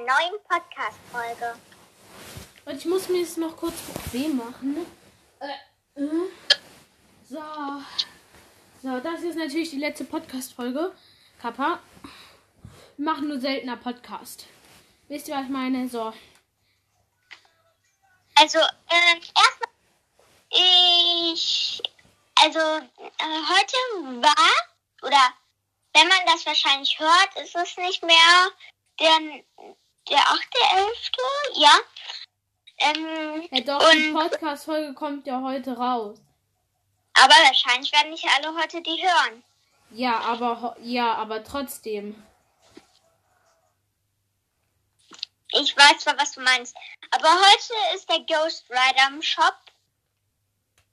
einer neuen Podcast-Folge. Und ich muss mir es noch kurz bequem machen. Ne? Äh, äh. So. So, das ist natürlich die letzte Podcast-Folge. Kappa. Wir machen nur seltener Podcast. Wisst ihr, was ich meine? So. Also, ähm, erstmal, ich, also, äh, heute war, oder wenn man das wahrscheinlich hört, ist es nicht mehr der, der 8.11., ja. Ähm, Ja, doch, die Podcast-Folge kommt ja heute raus. aber wahrscheinlich werden nicht alle heute die hören. Ja, aber ja, aber trotzdem. Ich weiß zwar, was du meinst. Aber heute ist der Ghost Rider im Shop.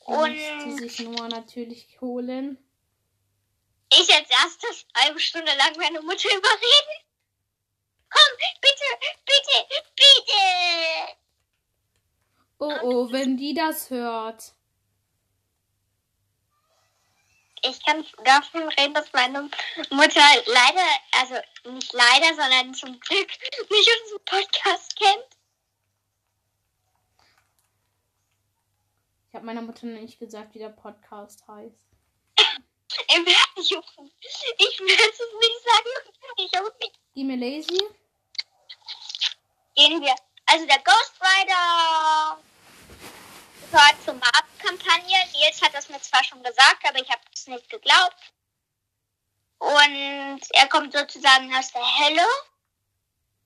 Und die sich Noah natürlich holen. ich als erstes halbe Stunde lang meine Mutter überreden. Komm, bitte, bitte, bitte. Oh oh, wenn die das hört. Ich kann davon reden, dass meine Mutter leider, also nicht leider, sondern zum Glück nicht unseren Podcast kennt. Ich habe meiner Mutter noch nicht gesagt, wie der Podcast heißt. Im Jucken. Ich will es nicht sagen. Ich auch nicht. Geh mir lazy. Gehen wir. Also der Ghost Rider gehört zur Markenkampagne. Nils hat das mir zwar schon gesagt, aber ich habe es nicht geglaubt. Und er kommt sozusagen aus der Hölle.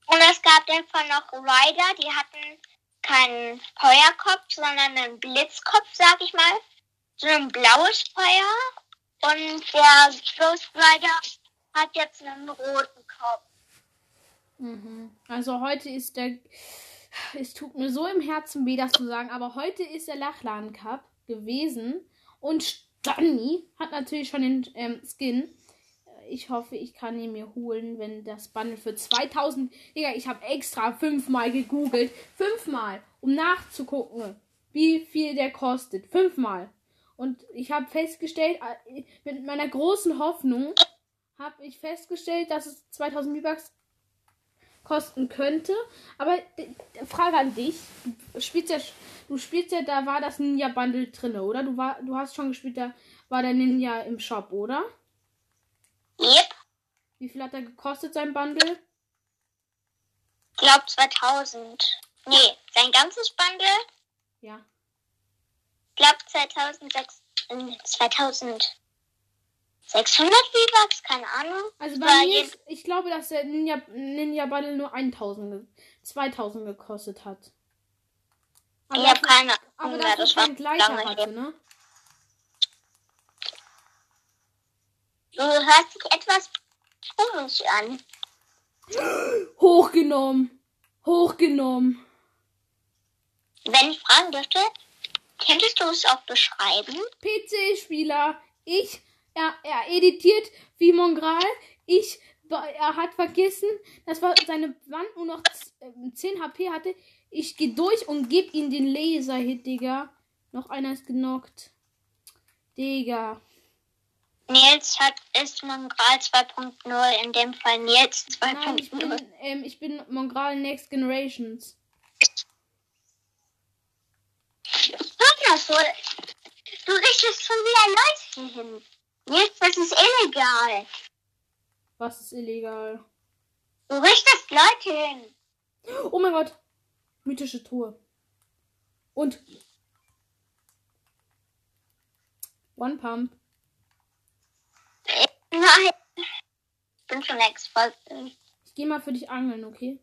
Und es gab davon noch Rider, die hatten keinen Feuerkopf, sondern einen Blitzkopf, sag ich mal. So ein blaues Feuer. Und der Ghost hat jetzt einen roten Kopf. Mhm. Also heute ist der. Es tut mir so im Herzen weh, das zu sagen, aber heute ist der Lachladen Cup gewesen. Und Stani hat natürlich schon den ähm, Skin. Ich hoffe, ich kann ihn mir holen, wenn das Bundle für 2000. Digga, ich habe extra fünfmal gegoogelt. Fünfmal, um nachzugucken, wie viel der kostet. Fünfmal. Und ich habe festgestellt, mit meiner großen Hoffnung, habe ich festgestellt, dass es 2000 V-Bucks kosten könnte. Aber Frage an dich. Du spielst ja, du spielst ja, da war das Ninja Bundle drin, oder? Du, war, du hast schon gespielt, da war der Ninja im Shop, oder? Yep. Wie viel hat er gekostet, sein Bundle? Ich glaube 2000. Nee, sein ganzes Bundle, Ja. Ich glaube 2006, äh, 2000. 600 V-Bucks, keine Ahnung. Also bei mir, ist, ich glaube, dass der Ninja, Ninja Bundle nur 1000, ge- 2000 gekostet hat. Aber Ich habe keine aber Ahnung mehr, dafür das war lange hatte, ne? Du hörst dich etwas komisch an. Hochgenommen. Hochgenommen. Wenn ich fragen dürfte, könntest du es auch beschreiben? PC-Spieler. Ich, er, er editiert wie Mongral. Ich, er hat vergessen, dass war seine Wand nur noch z- ähm, 10 HP hatte. Ich gehe durch und gebe ihm den Laser-Hit, Digga. Noch einer ist genockt. Digga. Nils hat ist Mongral 2.0, in dem Fall Nils Nein, ich 2.0. bin, ähm, ich bin Mongral Next Generations. Hör mal so, du richtest schon wieder Leute hin. Nils, das ist illegal. Was ist illegal? Du richtest Leute hin. Oh mein Gott. Mythische Tour. Und. One Pump. Nein. Ich bin schon extra. Ich gehe mal für dich angeln, okay?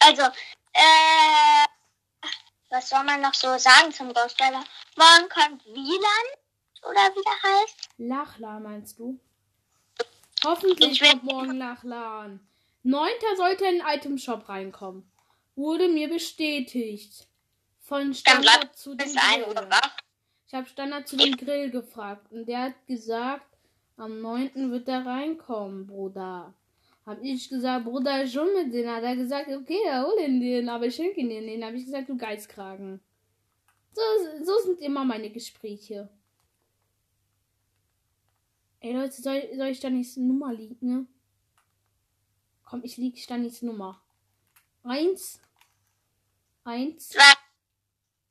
Also, äh, was soll man noch so sagen zum Ghostwriter? Morgen kommt Wieland, oder wie der heißt. Lachla meinst du? Hoffentlich kommt morgen Lachlan. Neunter sollte ein Item-Shop reinkommen. Wurde mir bestätigt. Von Standard zu dem bis 1 Grill. Ich habe Standard zu dem Grill gefragt und der hat gesagt, am 9. wird er reinkommen, Bruder. Hab ich gesagt, Bruder, schon mit denen. Hat er gesagt, okay, ja, hol ihn den, aber ich schenke ihn den. Hab ich gesagt, du Geizkragen. So, so sind immer meine Gespräche. Ey Leute, soll, soll ich da nicht eine Nummer liegen, ne? Komm, ich lieg Stanis Nummer. Eins. Eins. Zwei,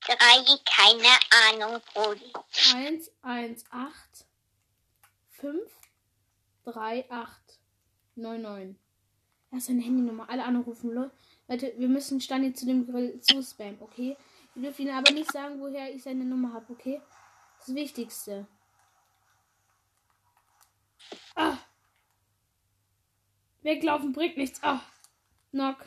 drei, keine Ahnung, Brody. Eins, eins, acht. Fünf. Drei, acht. Neun, neun. Er ist seine Handynummer. Alle anrufen, Leute. Leute, wir müssen Stani zu dem Grill zu spammen, okay? Wir dürfen ihnen aber nicht sagen, woher ich seine Nummer habe, okay? Das Wichtigste. Ah. Weglaufen bringt nichts. Ah. Knock.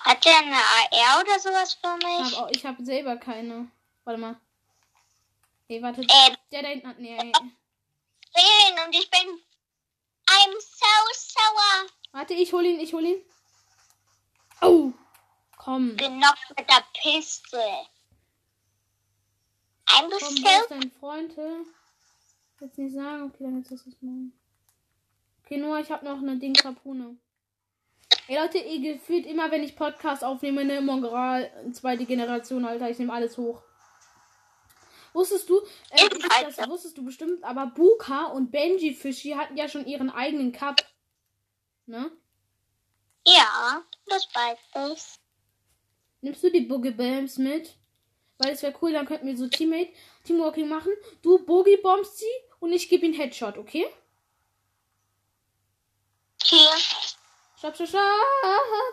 Hat der eine AR oder sowas für Ich mich? habe ich hab selber keine. Warte mal. Ey, warte. Ähm, Der da hinten hat. Nee, ey. sehen und ich bin. I'm so sauer. Warte, ich hol ihn, ich hol ihn. Oh. Komm. Genockt mit der Piste. I'm Komm, so. ist dein Freund? hä? Jetzt nicht sagen, okay, dann ist das nicht morgen. Okay, nur ich habe noch eine Dings Harpune. Ey Leute, ihr gefühlt immer, wenn ich Podcast aufnehme, eine Mongoral, zweite Generation, Alter, ich nehme alles hoch. Wusstest du, äh, das wusstest du bestimmt, aber Buka und Benji Fischi hatten ja schon ihren eigenen Cup. Ne? Ja, das weiß ich. Nimmst du die Boogie Bams mit? Weil es wäre cool, dann könnten wir so Teammate, Teamworking machen. Du Boogie bombst sie und ich gebe ihn Headshot, okay? Hier. Stopp, stopp, stopp.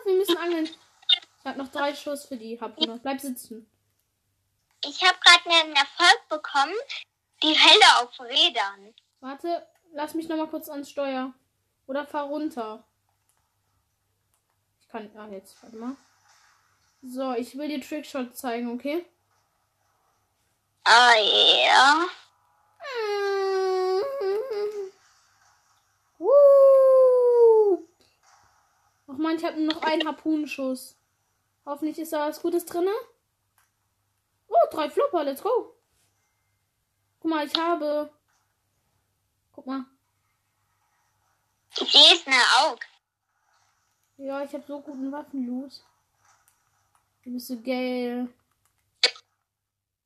Wir müssen angeln. Ich habe noch drei Schuss für die Harpune. Bleib sitzen. Ich habe gerade einen Erfolg bekommen. Die Helle auf Rädern. Warte, lass mich noch mal kurz ans Steuer. Oder fahr runter. Ich kann. Ah, jetzt, warte mal. So, ich will dir Trickshot zeigen, okay? Ah, ja. Woo! Ach man, ich habe nur noch einen Harpunenschuss. Hoffentlich ist da was Gutes drin. Drei Flopper, let's go. Guck mal, ich habe. Guck mal. Ich sehe es mir auch. Ja, ich habe so guten Waffenloot. Du bist so geil.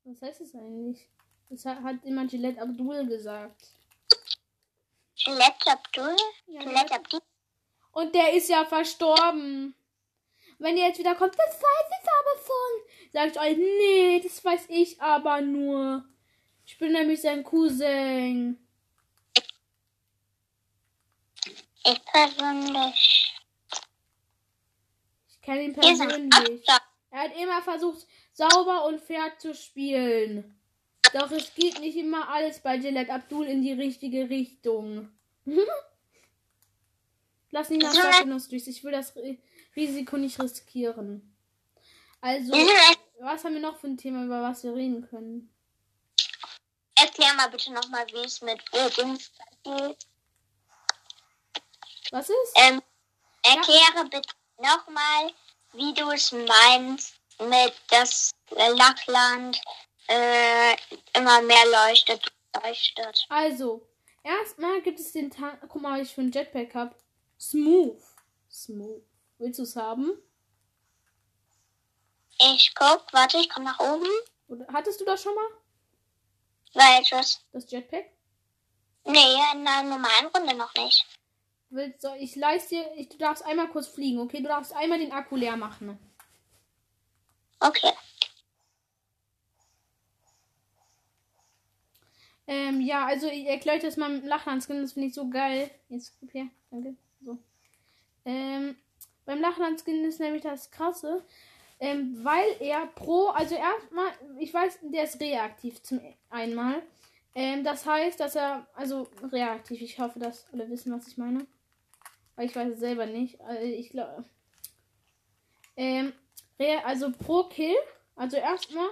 Was heißt das eigentlich? Das hat, immer Gillette Abdul gesagt. Gillette Abdul? Ja, Gillette Abdul? Und der ist ja verstorben. Wenn der jetzt wieder kommt, das weiß ich aber schon. Sag ich euch, nee, das weiß ich aber nur. Ich bin nämlich sein Cousin. Ich persönlich. Ich kenne ihn persönlich. Er hat immer versucht, sauber und fair zu spielen. Doch es geht nicht immer alles bei Gillette Abdul in die richtige Richtung. Lass ihn nach Ja. Sakinos durch. Ich will das Ri- Risiko nicht riskieren. Also, was haben wir noch für ein Thema, über was wir reden können? Erklär mal bitte nochmal, wie es mit Dings geht. Was ist? Ähm, erkläre bitte nochmal, wie du es meinst, mit das Lachland äh, immer mehr leuchtet, leuchtet. Also, erstmal gibt es den Tag. Guck mal, was ich für ein Jetpack hab. Smooth. Smooth. Willst du es haben? Ich guck, warte, ich komme nach oben. Oder hattest du das schon mal? Welches? Das Jetpack? Nee, in einer normalen Runde noch nicht. Willst du, ich leiste dir, ich, du darfst einmal kurz fliegen, okay? Du darfst einmal den Akku leer machen. Okay. Ähm, ja, also ich erkläre euch das mal mit Lachlandskin, das finde ich so geil. Jetzt her, danke. So. Ähm, beim Lachlandskin ist nämlich das krasse, ähm, weil er pro, also erstmal, ich weiß, der ist reaktiv zum einmal. Ähm, das heißt, dass er, also reaktiv, ich hoffe, dass alle wissen, was ich meine. Weil ich weiß es selber nicht. Also ich glaube. Ähm, also pro Kill, also erstmal,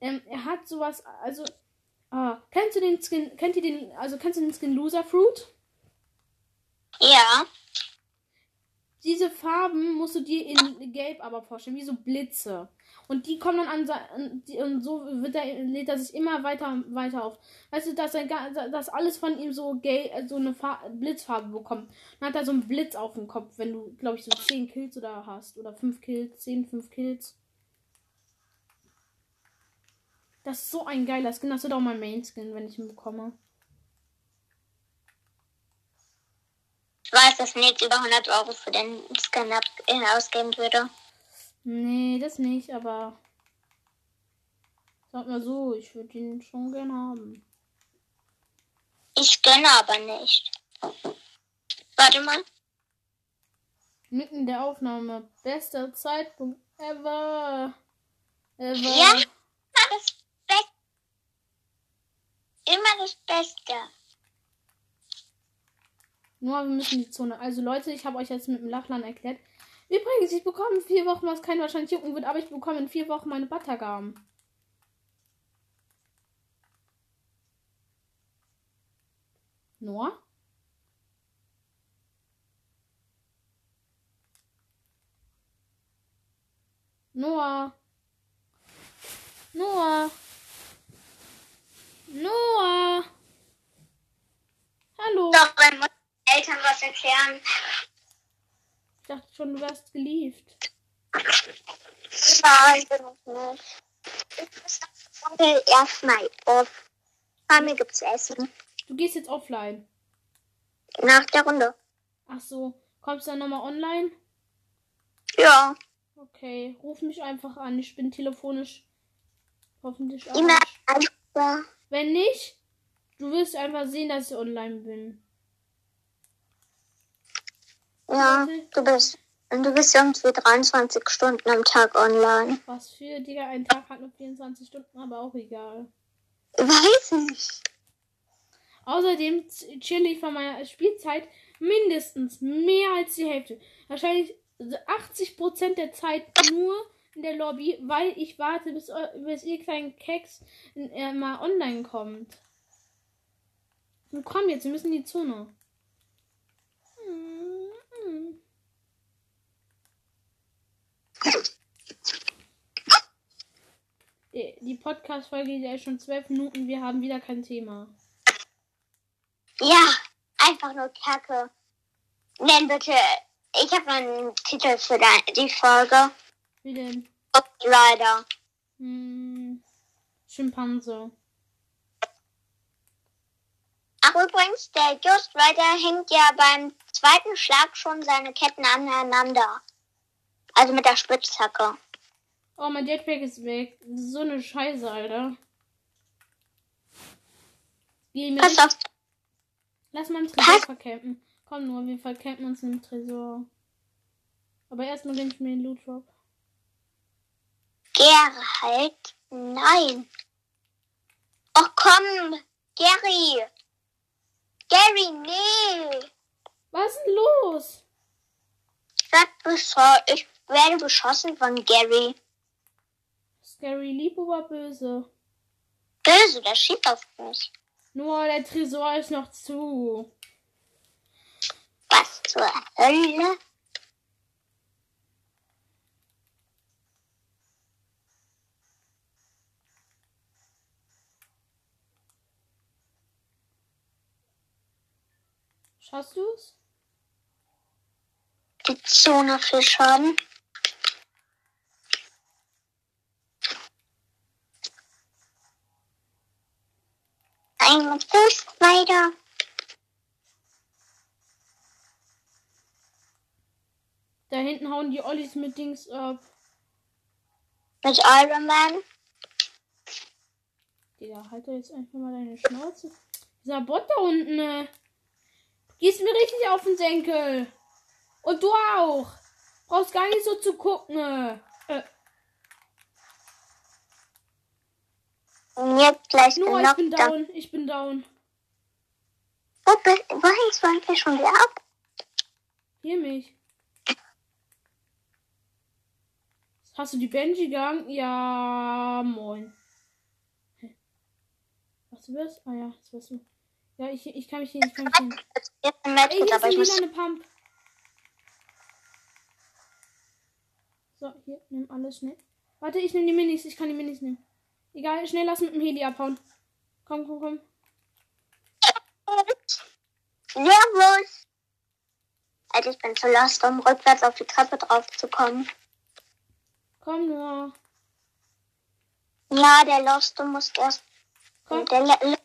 ähm, er hat sowas, also Ah, kennst du den Skin, kennt ihr den, also kennst du den Skin Loser Fruit? Ja. Diese Farben musst du dir in Gelb aber vorstellen, wie so Blitze. Und die kommen dann an, und so wird er, lädt er sich immer weiter weiter auf. Weißt du, dass er dass alles von ihm so gelb, so eine Fa Blitzfarbe bekommt. Dann hat er so einen Blitz auf dem Kopf, wenn du, glaube ich, so 10 Kills oder hast. Oder 5 Kills, 10, 5 Kills. Das ist so ein geiler Skin. Das wird auch mein Main Skin, wenn ich ihn bekomme. Weiß, dass Nils über 100 Euro für den Scanner ausgeben würde. Nee, das nicht, aber. Sag mal so, ich würde ihn schon gern haben. Ich gönne aber nicht. Warte mal. Mitten der Aufnahme. Bester Zeitpunkt ever. ever. Ja, immer das Beste. Immer das Beste. Nur wir müssen die Zone. Also Leute, ich habe euch jetzt mit dem Lachlan erklärt. Übrigens, ich bekomme in vier Wochen, was keinen wahrscheinlich jucken wird, aber ich bekomme in vier Wochen meine Buttergaben. Noah? Noah. Noah. Noah. Hallo. Doch, wenn meine Eltern was erklären. Ich dachte schon, du wärst gelieft. Nein, bin ich nicht. Ich will erstmal auf. Mami gibt's Essen. Du gehst jetzt offline. Nach der Runde. Ach so. Kommst du dann nochmal online? Ja. Okay. Ruf mich einfach an. Ich bin telefonisch hoffentlich auch. Immer einfach. Wenn nicht, du wirst einfach sehen, dass ich online bin. Ja, du bist. Und du bist irgendwie 23 Stunden am Tag online. Was für, Digga, ein Tag hat nur 24 Stunden, aber auch egal. Weiß ich. Außerdem chill ich von meiner Spielzeit mindestens mehr als die Hälfte. Wahrscheinlich 80% der Zeit nur in der Lobby, weil ich warte, bis, bis ihr kleinen Keks äh, mal online kommt. Und komm jetzt, wir müssen in die Zone. Die, Podcast-Folge geht ja schon zwölf Minuten, wir haben wieder kein Thema. Ja, einfach nur Kacke. Nenn bitte. Ich habe einen Titel für die Folge. Wie denn? Rider. Hm, Schimpanse. Ach übrigens, der Ghost Rider hängt ja beim zweiten Schlag schon seine Ketten aneinander. Also mit der Spitzhacke. Oh, mein Jetpack ist weg. So eine Scheiße, Alter. Pass auf. Lass mal im Tresor Pass- vercampen. Komm nur, wir vercampen uns im Tresor. Aber erstmal nehme ich mir den Loot Drop. Gerald. Nein. Och komm, Gary. Gary, nee. Was ist denn los? Ich, werd bescho- ich werde beschossen von Gary. Scary lieb oder böse? Böse, der schiebt auf mich. Nur der Tresor ist noch zu. Was zur Hölle? Schaffst du's? Die Zone für Schaden. Ein Fuß weiter. Da hinten hauen die Ollis mit Dings ab. Mit Iron Man. Digga, halt doch jetzt einfach mal deine Schnauze. Dieser Bot da unten, ne? Gehst mir richtig auf den Senkel. Und du auch. Brauchst gar nicht so zu gucken. Äh, jetzt gleich nur, ich bin down. Ich bin down. Wo, hängst du eigentlich schon wieder ab? Hier mich. Hast du die Benji gegangen? Ja, moin. Was du wirst? Ah ja, das wirst du. Ja, ich, ich kann mich hier, ich kann mich hier. Ey, Medkit, hier aber eine ich muss... lilane Pump. So, hier, nimm alles schnell. Warte, ich nehme die Minis. Ich kann die Minis nehmen. Egal, schnell lass mit dem Heli abhauen. Komm, komm, komm. Servus! Alter, ich bin zu lost, um rückwärts auf die Treppe drauf zu kommen. Komm nur. Ja, der Lost, du musst erst... Komm. Der Le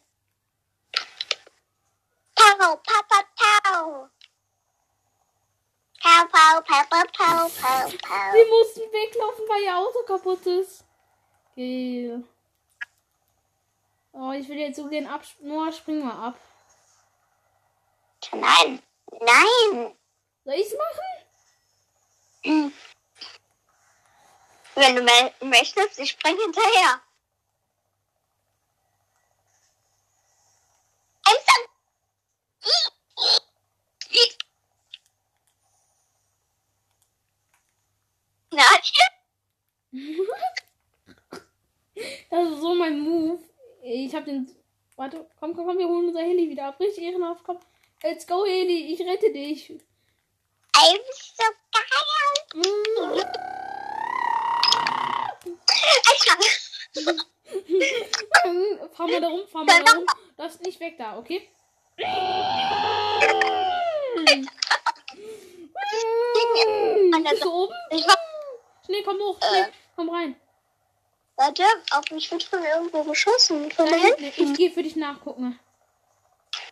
Wir mussten weglaufen, weil ihr Auto kaputt ist. Geil. Oh, ich will jetzt so gehen ab. Noah, spring mal ab. Nein, nein. Soll ich's machen? Hm. Wenn du mö- möchtest, ich spring hinterher. Einfach. Nadja? Das ist so mein Move. Ich hab den. Warte, komm, komm, komm, wir holen unser Handy wieder ab. Richtig ehrenhaft, komm. Let's go, Heli, ich rette dich. I'm so geil. Mm. Fahr mal da rum, fahr mal da rum. Darfst nicht weg da, okay? Bist du oben? Schnell, komm hoch, schnell, komm rein. Warte, auf mich wird von irgendwo geschossen. Von Da hinten, ich gehe für dich nachgucken.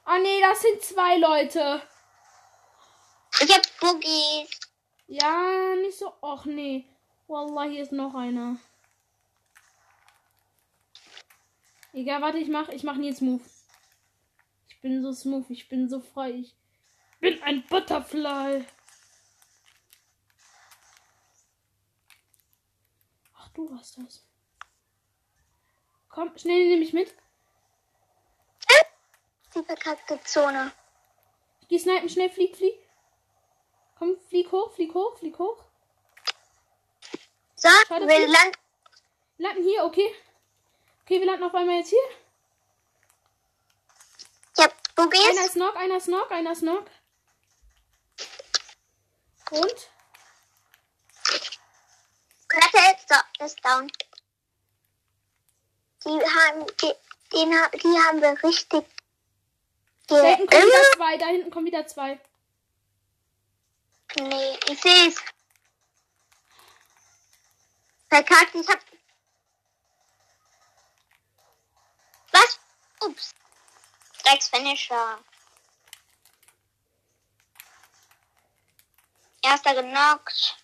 Ah nee, das sind zwei Leute. Ich hab Boogies. Ja, nicht so. Och nee. Wallah, hier ist noch einer. Egal, warte, ich mach, ich mach Nils Move. Ich bin so smooth, ich bin so frei. Ich bin ein Butterfly. Ach, du hast das. Komm, schnell nehme ich mit. Die verkackte Zone. Ich geh snipen, schnell, flieg, flieg. Komm, flieg hoch, flieg hoch, flieg hoch. So, Schade, wir Flieg. landen. Landen hier, okay. Okay, wir landen auf einmal jetzt hier. Ich hab Einer Boogies. ist Knock, einer ist Knock, einer ist Knock. Und? So, ist down. Die haben, die, den, die haben wir richtig. Da hinten kommen wieder zwei, da hinten kommen wieder zwei. nee, ich seh's. Verkackt, ich hab. Was? Ups. Drecks Finisher. Erster genockt.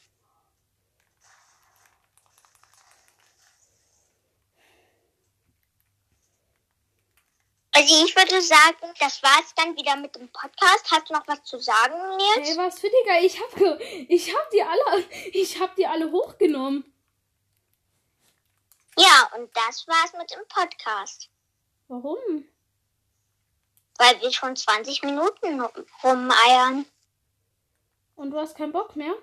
Also ich würde sagen, das war's dann wieder mit dem Podcast. Hast du noch was zu sagen, Nils? Ey, was für Digga, ich hab, ich hab die alle, ich hab die alle hochgenommen. Ja, und das war's mit dem Podcast. Warum? Weil wir schon 20 Minuten rumeiern. Und du hast keinen Bock mehr?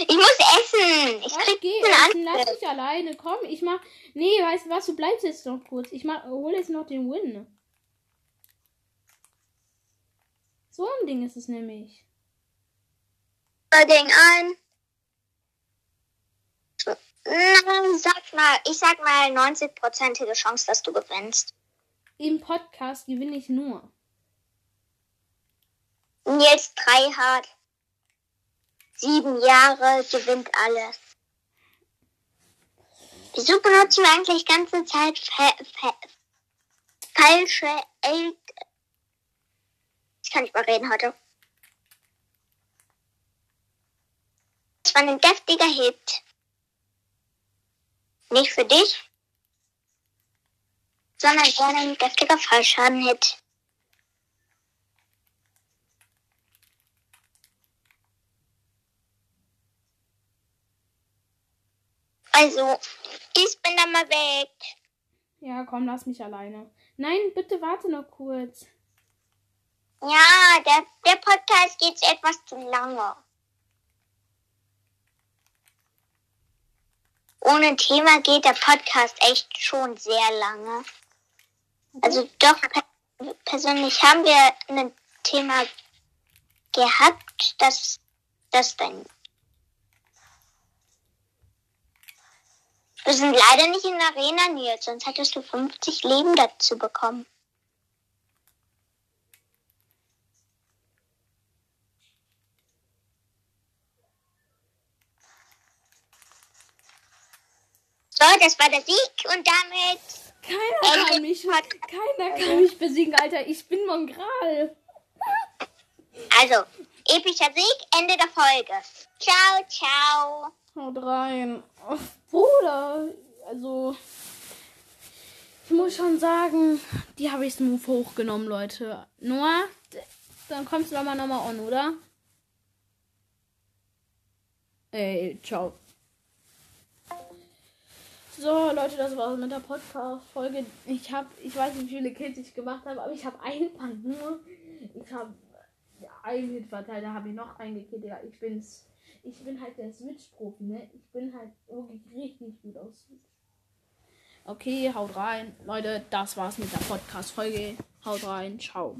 Ich muss essen. Ich krieg einen essen, lass mich alleine. Komm, ich mach. Nee, weißt du was, du bleibst jetzt noch kurz. Ich mach, hol jetzt noch den Win. So ein Ding ist es nämlich. Ding ein. Na, sag mal, ich sag mal 90-prozentige Chance, dass du gewinnst. Im Podcast gewinne ich nur. Nils Dreihard. Sieben Jahre gewinnt alles. Wieso benutzen wir eigentlich ganze Zeit fa fa falsche El Ich kann nicht mal reden heute. Das war ein deftiger Hit. Nicht für dich, sondern eher ein deftiger Fallschaden-Hit. Also, ich bin dann mal weg. Ja, komm, lass mich alleine. Nein, bitte warte noch kurz. Ja, der, der Podcast geht etwas zu lange. Ohne Thema geht der Podcast echt schon sehr lange. Also doch, per persönlich haben wir ein Thema gehabt, das, das dann. Wir sind leider nicht in der Arena, Nils, sonst hättest du 50 Leben dazu bekommen. So, das war der Sieg und damit Keiner kann mich, keiner kann mich besiegen, Alter. Ich bin Mongral. Also, epischer Sieg, Ende der Folge. Ciao, ciao. Haut rein. Bruder, also. Ich muss schon sagen, die habe ich smooth hochgenommen, Leute. Noah, dann kommst du doch mal nochmal on, oder? Ey, ciao. So, Leute, das war's mit der Podcast-Folge. Ich habe, ich weiß nicht, wie viele Kills ich gemacht habe, aber ich habe einfach nur. Ich habe einen Hit verteilt, da habe ich noch einen gekillt. Ja, ich bin's. Ich bin halt der Switch-Profi, ne? Ich bin halt wirklich richtig gut aus Switch. Okay, haut rein. Leute, das war's mit der Podcast-Folge. Haut rein, ciao.